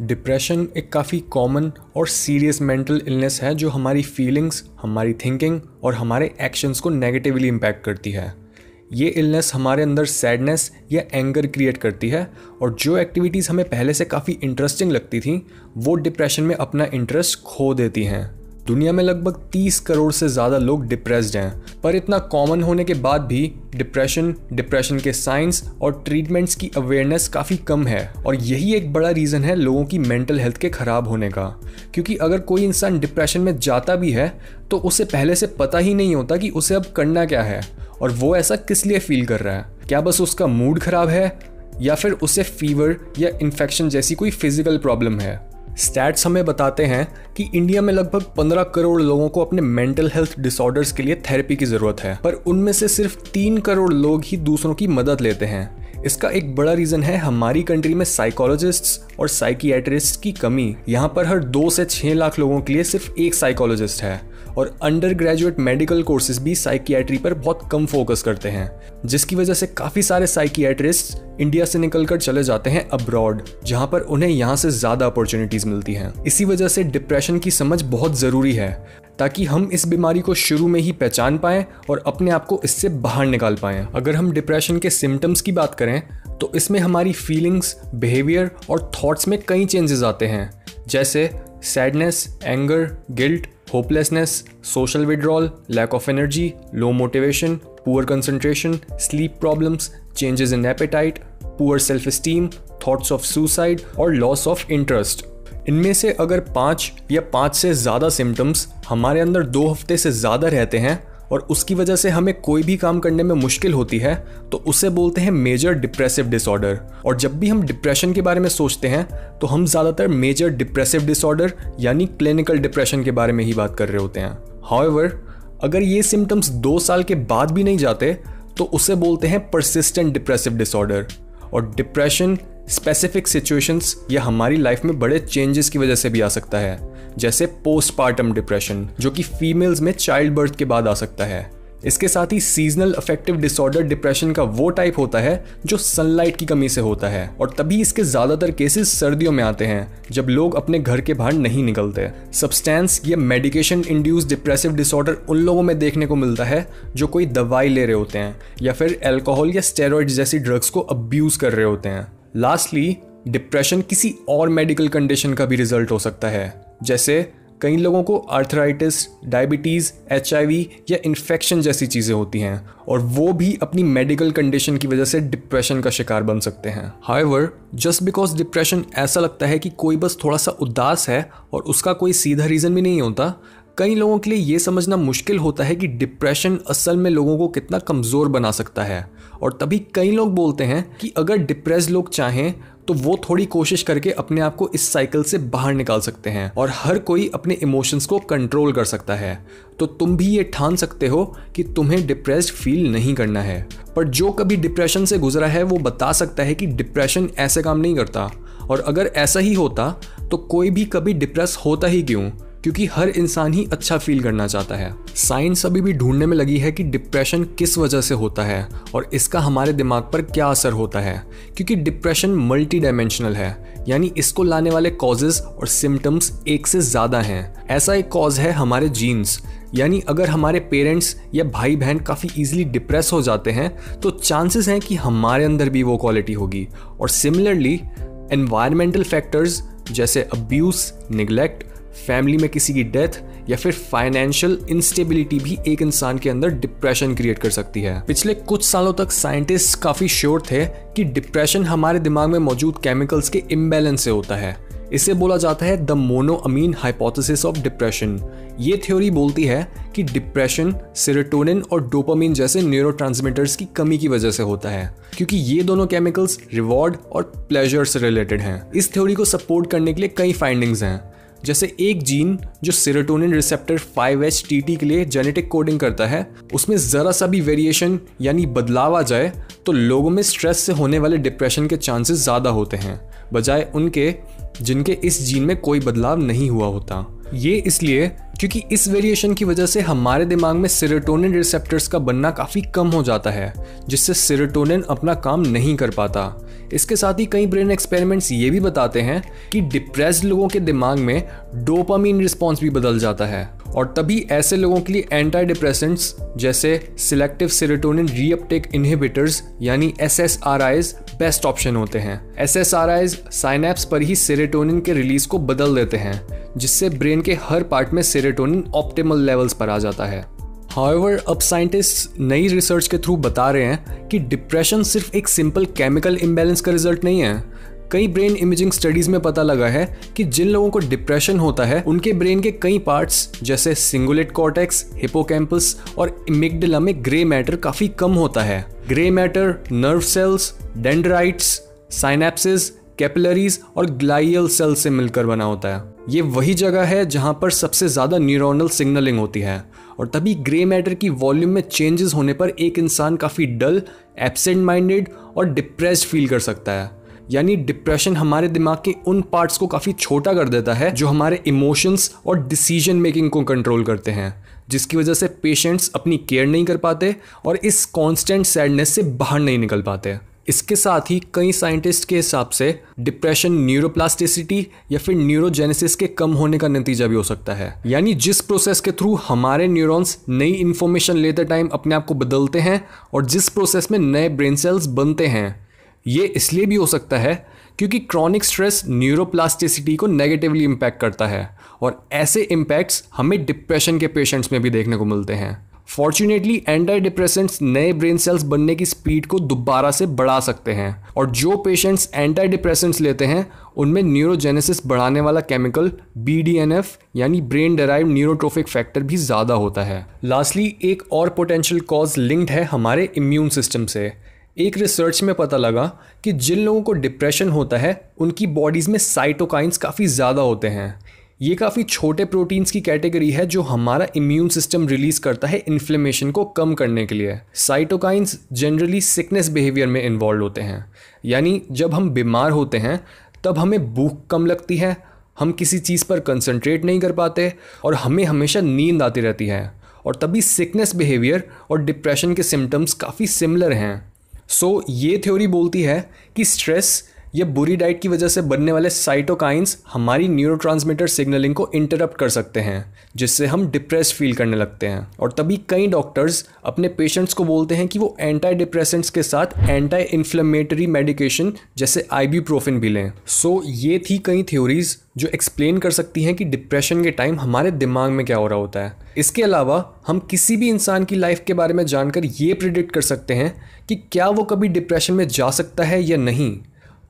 Depression एक काफ़ी common और सीरियस मेंटल इलनेस है जो हमारी फीलिंग्स हमारी थिंकिंग और हमारे एक्शंस को नेगेटिवली इम्पैक्ट करती है। ये इलनेस हमारे अंदर सैडनेस या एंगर क्रिएट करती है और जो एक्टिविटीज़ हमें पहले से काफ़ी इंटरेस्टिंग लगती थी, वो डिप्रेशन में अपना इंटरेस्ट खो देती हैं। दुनिया में लगभग 30 करोड़ से ज़्यादा लोग डिप्रेस्ड हैं। पर इतना कॉमन होने के बाद भी डिप्रेशन डिप्रेशन के साइंस और ट्रीटमेंट्स की अवेयरनेस काफ़ी कम है। और यही एक बड़ा रीज़न है लोगों की मेंटल हेल्थ के ख़राब होने का। क्योंकि अगर कोई इंसान डिप्रेशन में जाता भी है तो उसे पहले से पता ही नहीं होता कि उसे अब करना क्या है। और वो ऐसा किस लिए फील कर रहा है? क्या बस उसका मूड ख़राब है? या फिर उसे फीवर या इन्फेक्शन जैसी कोई फ़िज़िकल प्रॉब्लम है? स्टैट्स हमें बताते हैं कि इंडिया में लगभग 15 करोड़ लोगों को अपने मेंटल हेल्थ डिसऑर्डर्स के लिए थेरेपी की ज़रूरत है। पर उनमें से सिर्फ़ तीन करोड़ लोग ही दूसरों की मदद लेते हैं। इसका एक बड़ा रीज़न है हमारी कंट्री में साइकोलॉजिस्ट्स और साइकियाट्रिस्ट की कमी। यहाँ पर हर दो से छः लाख लोगों के लिए सिर्फ़ एक साइकोलॉजिस्ट है। और अंडर ग्रेजुएट मेडिकल कोर्सेज भी साइकियाट्री पर बहुत कम फोकस करते हैं, जिसकी वजह से काफ़ी सारे साइकियाट्रिस्ट इंडिया से निकलकर चले जाते हैं अब्रॉड जहाँ पर उन्हें यहाँ से ज़्यादा अपॉर्चुनिटीज़ मिलती हैं। इसी वजह से डिप्रेशन की समझ बहुत ज़रूरी है, ताकि हम इस बीमारी को शुरू में ही पहचान पाएँ और अपने आप को इससे बाहर निकाल पाएँ। अगर हम डिप्रेशन के सिम्टम्स की बात करें तो इसमें हमारी फीलिंग्स बिहेवियर और थॉट्स में कई चेंजेस आते हैं, जैसे sadness anger guilt hopelessness social withdrawal lack of energy low motivation poor concentration sleep problems changes in appetite poor self esteem thoughts of suicide और लॉस ऑफ़ इंटरेस्ट इनमें से अगर पाँच या पाँच से ज़्यादा सिम्टम्स हमारे अंदर दो हफ़्ते से ज़्यादा रहते हैं और उसकी वजह से हमें कोई भी काम करने में मुश्किल होती है तो उसे बोलते हैं मेजर डिप्रेसिव डिसऑर्डर और जब भी हम डिप्रेशन के बारे में सोचते हैं तो हम ज़्यादातर मेजर डिप्रेसिव डिसऑर्डर यानी क्लिनिकल डिप्रेशन के बारे में ही बात कर रहे होते हैं। हाउएवर अगर ये सिम्टम्स दो साल के बाद भी नहीं जाते तो उसे बोलते हैं परसिस्टेंट डिप्रेसिव डिसऑर्डर और डिप्रेशन स्पेसिफिक सिचुएशंस या हमारी लाइफ में बड़े चेंजेस की वजह से भी आ सकता है। जैसे पोस्टपार्टम डिप्रेशन जो कि फीमेल्स में चाइल्ड बर्थ के बाद आ सकता है। इसके साथ ही सीजनल अफेक्टिव डिसऑर्डर डिप्रेशन का वो टाइप होता है, जो सनलाइट की कमी से होता है। और तभी इसके ज़्यादातर केसेस सर्दियों में आते हैं, जब लोग अपने घर के बाहर नहीं निकलते। सब्सटेंस या मेडिकेशन इंड्यूस डिप्रेसिव डिसऑर्डर उन लोगों में देखने को मिलता है, जो कोई दवाई ले रहे होते हैं, या फिर एल्कोहल या स्टेरॉइड जैसी ड्रग्स को अब्यूज़ कर रहे होते हैं। लास्टली डिप्रेशन किसी और मेडिकल कंडीशन का भी रिज़ल्ट हो सकता है, जैसे कई लोगों को आर्थराइटिस डायबिटीज़ एचआईवी या इन्फेक्शन जैसी चीज़ें होती हैं, और वो भी अपनी मेडिकल कंडीशन की वजह से डिप्रेशन का शिकार बन सकते हैं। हाइवर जस्ट बिकॉज़ डिप्रेशन ऐसा लगता है कि कोई बस थोड़ा सा उदास है और उसका कोई सीधा रीज़न भी नहीं होता, कई लोगों के लिए ये समझना मुश्किल होता है कि डिप्रेशन असल में लोगों को कितना कमज़ोर बना सकता है। और तभी कई लोग बोलते हैं कि अगर डिप्रेस लोग चाहें तो वो थोड़ी कोशिश करके अपने आप को इस साइकिल से बाहर निकाल सकते हैं और हर कोई अपने इमोशंस को कंट्रोल कर सकता है। तो तुम भी ये ठान सकते हो कि तुम्हें डिप्रेस्ड फील नहीं करना है। पर जो कभी डिप्रेशन से गुजरा है, वो बता सकता है कि डिप्रेशन ऐसे काम नहीं करता। और अगर ऐसा ही होता तो कोई भी कभी डिप्रेस होता ही क्यों? क्योंकि हर इंसान ही अच्छा फील करना चाहता है। साइंस अभी भी ढूँढने में लगी है कि डिप्रेशन किस वजह से होता है और इसका हमारे दिमाग पर क्या असर होता है। क्योंकि डिप्रेशन मल्टी डायमेंशनल है, यानी इसको लाने वाले कॉजेज और सिम्टम्स एक से ज़्यादा हैं। ऐसा एक कॉज है हमारे जीन्स यानी अगर हमारे पेरेंट्स या भाई बहन काफ़ी इजीली डिप्रेस हो जाते हैं तो चांसेस हैं कि हमारे अंदर भी वो क्वालिटी होगी। और सिमिलरली एनवायरमेंटल फैक्टर्स जैसे अब्यूज़ निगलेक्ट फैमिली में किसी की डेथ या फिर फाइनेंशियल इंस्टेबिलिटी भी एक इंसान के अंदर डिप्रेशन क्रिएट कर सकती है। पिछले कुछ सालों तक साइंटिस्ट काफ़ी श्योर थे कि डिप्रेशन हमारे दिमाग में मौजूद केमिकल्स के इम्बेलेंस से होता है। इसे बोला जाता है the monoamine hypothesis of depression. ये थ्योरी बोलती है कि डिप्रेशन सेरोटोनिन और डोपामिन जैसे न्यूरोट्रांसमीटर्स की कमी की वजह से होता है, क्योंकि ये दोनों केमिकल्स रिवॉर्ड और प्लेजर से रिलेटेड हैं। इस थ्योरी को सपोर्ट करने के लिए कई फाइंडिंग्स हैं। जैसे एक जीन जो सेरोटोनिन रिसेप्टर 5 टी के लिए जेनेटिक कोडिंग करता है, उसमें ज़रा सा भी वेरिएशन यानी बदलाव आ जाए तो लोगों में स्ट्रेस से होने वाले डिप्रेशन के चांसेस ज़्यादा होते हैं, बजाय उनके जिनके इस जीन में कोई बदलाव नहीं हुआ होता। ये इसलिए क्योंकि इस वेरिएशन की वजह से हमारे दिमाग में सिरोटोनिन रिसेप्टर्स का बनना काफ़ी कम हो जाता है, जिससे सिरोटोनिन अपना काम नहीं कर पाता। इसके साथ ही कई ब्रेन एक्सपेरिमेंट्स ये भी बताते हैं कि डिप्रेस्ड लोगों के दिमाग में डोपामीन रिस्पॉन्स भी बदल जाता है, और तभी ऐसे लोगों के लिए एंटी डिप्रेसेंट्स जैसे सिलेक्टिव सिरेटोनिन रीअपटेक इनहिबिटर्स यानी S S R I's best option होते हैं। S S R I's synapse पर ही सिरेटोनिन के रिलीज़ को बदल देते हैं। जिससे ब्रेन के हर पार्ट में सेरेटोनिन ऑप्टिमल लेवल्स पर आ जाता है। हाउएवर अब साइंटिस्ट नई रिसर्च के थ्रू बता रहे हैं कि डिप्रेशन सिर्फ़ एक सिंपल केमिकल इम्बेलेंस का रिज़ल्ट नहीं है। कई ब्रेन इमेजिंग स्टडीज़ में पता लगा है कि जिन लोगों को डिप्रेशन होता है, उनके ब्रेन के कई पार्ट्स जैसे सिंगुलेट कॉर्टेक्स हिपोकैम्पस और इमिगडला में ग्रे मैटर काफ़ी कम होता है। Grey matter nerve cells dendrites synapses capillaries और ग्लाइयल सेल से मिलकर बना होता है। ये वही जगह है जहाँ पर सबसे ज़्यादा न्यूरोनल सिग्नलिंग होती है और तभी ग्रे मैटर की वॉल्यूम में चेंजेस होने पर एक इंसान काफ़ी डल, एबसेंट माइंडेड और डिप्रेस्ड फील कर सकता है। यानी डिप्रेशन हमारे दिमाग के उन पार्ट्स को काफ़ी छोटा कर देता है जो हमारे इमोशंस और डिसीज़न मेकिंग को कंट्रोल करते हैं, जिसकी वजह से पेशेंट्स अपनी केयर नहीं कर पाते और इस कांस्टेंट सैडनेस से बाहर नहीं निकल पाते। इसके साथ ही कई साइंटिस्ट के हिसाब से डिप्रेशन, न्यूरोप्लास्टिसिटी या फिर न्यूरोजेनेसिस के कम होने का नतीजा भी हो सकता है। यानी जिस प्रोसेस के थ्रू हमारे न्यूरॉन्स नई इन्फॉर्मेशन लेते टाइम अपने आप को बदलते हैं और जिस प्रोसेस में नए ब्रेन सेल्स बनते हैं, ये इसलिए भी हो सकता है क्योंकि क्रॉनिक स्ट्रेस न्यूरोप्लास्टिसिटी को नेगेटिवली इम्पैक्ट करता है और ऐसे इम्पैक्ट्स हमें डिप्रेशन के पेशेंट्स में भी देखने को मिलते हैं। फॉर्चुनेटली एंटी डिप्रेसेंट्स नए ब्रेन सेल्स बनने की स्पीड को दोबारा से बढ़ा सकते हैं। और जो पेशेंट्स एंटी डिप्रेसेंट्स लेते हैं, उनमें न्यूरोजेनेसिस बढ़ाने वाला chemical B D N F यानी ब्रेन डेराइव न्यूरोट्रोफिक फैक्टर भी ज़्यादा होता है। लास्टली एक और पोटेंशियल कॉज लिंक्ड है हमारे इम्यून सिस्टम से। एक रिसर्च में पता लगा कि जिन लोगों को डिप्रेशन होता है, उनकी बॉडीज़ में साइटोकाइंस काफ़ी ज़्यादा होते हैं। ये काफ़ी छोटे प्रोटीन्स की कैटेगरी है जो हमारा इम्यून सिस्टम रिलीज़ करता है इन्फ्लेमेशन को कम करने के लिए। साइटोकाइंस जनरली सिकनेस बिहेवियर में इन्वॉल्व होते हैं। यानी जब हम बीमार होते हैं तब हमें भूख कम लगती है हम किसी चीज़ पर कंसंट्रेट नहीं कर पाते और हमें हमेशा नींद आती रहती है। और तभी सिकनेस बिहेवियर और डिप्रेशन के सिम्टम्स काफ़ी सिमिलर हैं। सो so, ये थ्योरी बोलती है कि स्ट्रेस या बुरी डाइट की वजह से बनने वाले साइटोकाइंस हमारी न्यूरोट्रांसमीटर सिग्नलिंग को इंटरप्ट कर सकते हैं, जिससे हम डिप्रेस फील करने लगते हैं। और तभी कई डॉक्टर्स अपने पेशेंट्स को बोलते हैं कि वो एंटी डिप्रेसेंट्स के साथ एंटी इन्फ्लेमेटरी मेडिकेशन जैसे आईबीप्रोफिन भी लें। सो ये थी कई थ्योरीज जो एक्सप्लेन कर सकती हैं कि डिप्रेशन के टाइम हमारे दिमाग में क्या हो रहा होता है। इसके अलावा, हम किसी भी इंसान की लाइफ के बारे में जानकर ये प्रिडिक्ट कर सकते हैं कि क्या वो कभी डिप्रेशन में जा सकता है या नहीं।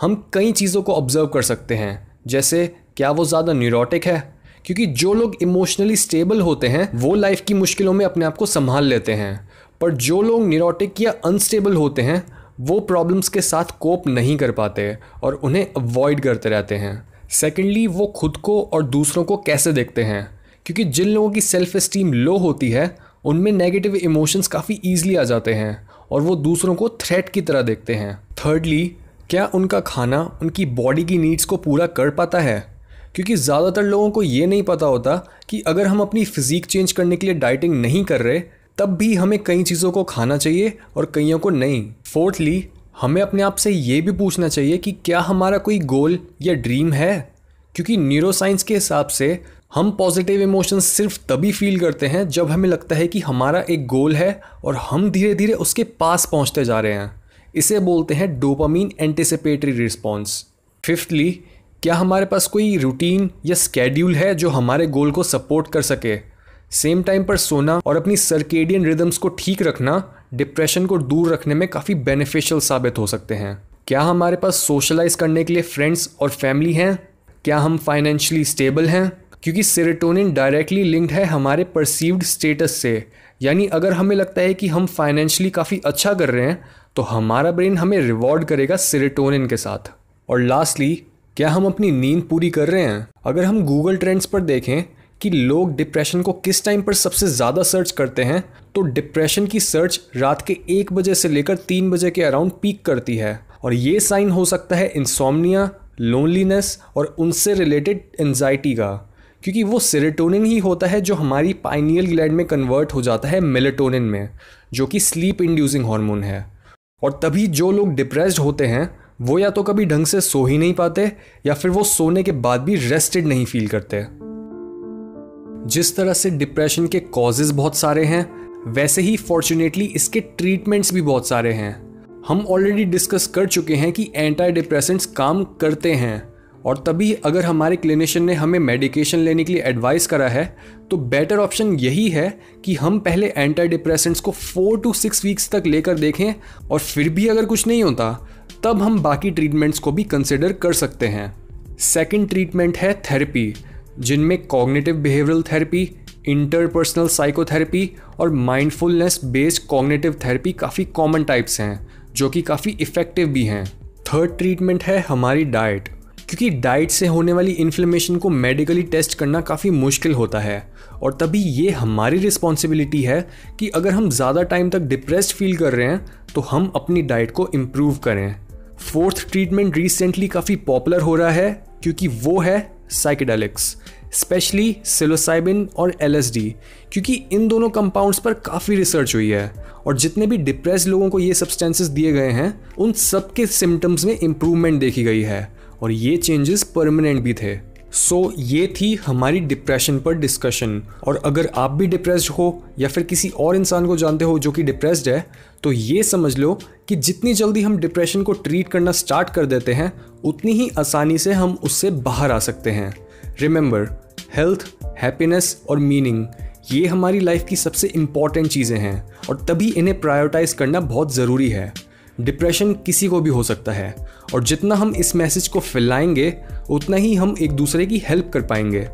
हम कई चीज़ों को ऑब्ज़र्व कर सकते हैं। जैसे, क्या वो ज़्यादा न्यूरोटिक है? क्योंकि जो लोग इमोशनली स्टेबल होते हैं, वो लाइफ की मुश्किलों में अपने आप को संभाल लेते हैं। पर जो लोग न्यूरोटिक या अनस्टेबल होते हैं, वो प्रॉब्लम्स के साथ कोप नहीं कर पाते और उन्हें अवॉइड करते रहते हैं। सेकेंडली वो खुद को और दूसरों को कैसे देखते हैं? क्योंकि जिन लोगों की सेल्फ इस्टीम लो होती है, उनमें नेगेटिव इमोशंस काफ़ी ईजिली आ जाते हैं और वो दूसरों को थ्रेट की तरह देखते हैं। थर्डली क्या उनका खाना उनकी बॉडी की नीड्स को पूरा कर पाता है? क्योंकि ज़्यादातर लोगों को ये नहीं पता होता कि अगर हम अपनी फ़िज़ीक चेंज करने के लिए डाइटिंग नहीं कर रहे, तब भी हमें कई चीज़ों को खाना चाहिए और कईयों को नहीं। फोर्थली हमें अपने आप से ये भी पूछना चाहिए कि क्या हमारा कोई गोल या ड्रीम है? क्योंकि न्यूरोसाइंस के हिसाब से हम पॉजिटिव इमोशंस सिर्फ़ तभी फील करते हैं जब हमें लगता है कि हमारा एक गोल है और हम धीरे धीरे उसके पास पहुँचते जा रहे हैं। इसे बोलते हैं डोपामीन एंटिसिपेटरी रिस्पॉन्स फिफ्थली क्या हमारे पास कोई रूटीन या स्केड्यूल है जो हमारे गोल को सपोर्ट कर सके? सेम टाइम पर सोना और अपनी सर्केडियन रिदम्स को ठीक रखना डिप्रेशन को दूर रखने में काफ़ी बेनिफिशियल साबित हो सकते हैं. क्या हमारे पास सोशलाइज करने के लिए फ्रेंड्स और फैमिली हैं? क्या हम फाइनेंशियली स्टेबल हैं? क्योंकि सेरेटोनिन डायरेक्टली लिंक्ड है हमारे परसीव्ड स्टेटस से. यानी अगर हमें लगता है कि हम फाइनेंशियली काफ़ी अच्छा कर रहे हैं तो हमारा ब्रेन हमें रिवॉर्ड करेगा सिरेटोनिन के साथ। और लास्टली क्या हम अपनी नींद पूरी कर रहे हैं? अगर हम गूगल ट्रेंड्स पर देखें कि लोग डिप्रेशन को किस टाइम पर सबसे ज़्यादा सर्च करते हैं तो डिप्रेशन की सर्च रात के एक बजे से लेकर तीन बजे के अराउंड पीक करती है। और ये साइन हो सकता है इंसोमनिया लोनलीनेस और उनसे रिलेटेड एनजाइटी का। क्योंकि वो सेरेटोनिन ही होता है जो हमारी पाइनियल ग्लैंड में कन्वर्ट हो जाता है मेलेटोनिन में, जो कि स्लीप इंड्यूसिंग हार्मोन है। और तभी जो लोग डिप्रेस्ड होते हैं, वो या तो कभी ढंग से सो ही नहीं पाते, या फिर वो सोने के बाद भी रेस्टेड नहीं फील करते। जिस तरह से डिप्रेशन के कॉजेज बहुत सारे हैं, वैसे ही फॉर्चुनेटली इसके ट्रीटमेंट्स भी बहुत सारे हैं। हम ऑलरेडी डिस्कस कर चुके हैं कि एंटी डिप्रेसेंट्स काम करते हैं। और तभी अगर हमारे क्लिनिशियन ने हमें मेडिकेशन लेने के लिए एडवाइस करा है तो बेटर ऑप्शन यही है कि हम पहले एंटी डिप्रेसेंट्स को फोर टू सिक्स वीक्स तक लेकर देखें और फिर भी अगर कुछ नहीं होता, तब हम बाकी ट्रीटमेंट्स को भी कंसिडर कर सकते हैं। सेकेंड ट्रीटमेंट है थेरेपी जिनमें cognitive behavioural therapy interpersonal psychotherapy और माइंडफुलनेस बेस्ड कॉग्निटिव थेरेपी काफ़ी कॉमन टाइप्स हैं, जो कि काफ़ी इफ़ेक्टिव भी हैं। थर्ड ट्रीटमेंट है हमारी डाइट क्योंकि डाइट से होने वाली इन्फ्लेमेशन को मेडिकली टेस्ट करना काफ़ी मुश्किल होता है। और तभी ये हमारी रिस्पॉन्सिबिलिटी है कि अगर हम ज़्यादा टाइम तक डिप्रेस्ड फील कर रहे हैं तो हम अपनी डाइट को इम्प्रूव करें। फोर्थ ट्रीटमेंट रिसेंटली काफ़ी पॉपुलर हो रहा है, क्योंकि वो है साइकेडेलिक्स स्पेशली सिलोसाइबिन और एलएसडी क्योंकि इन दोनों कंपाउंड्स पर काफ़ी रिसर्च हुई है। और जितने भी डिप्रेस लोगों को ये सब्सटेंसेस दिए गए हैं, उन सब के सिम्टम्स में इम्प्रूवमेंट देखी गई है। और ये चेंजेस परमानेंट भी थे। सो so, ये थी हमारी डिप्रेशन पर डिस्कशन और अगर आप भी डिप्रेस्ड हो या फिर किसी और इंसान को जानते हो जो कि डिप्रेस्ड है तो ये समझ लो कि जितनी जल्दी हम डिप्रेशन को ट्रीट करना स्टार्ट कर देते हैं उतनी ही आसानी से हम उससे बाहर आ सकते हैं। रिमेंबर हेल्थ हैप्पीनेस और मीनिंग ये हमारी लाइफ की सबसे इंपॉर्टेंट चीज़ें हैं। और तभी इन्हें प्रायोरिटाइज करना बहुत ज़रूरी है। डिप्रेशन किसी को भी हो सकता है। और जितना हम इस मैसेज को फैलाएँगे, उतना ही हम एक दूसरे की हेल्प कर पाएँगे।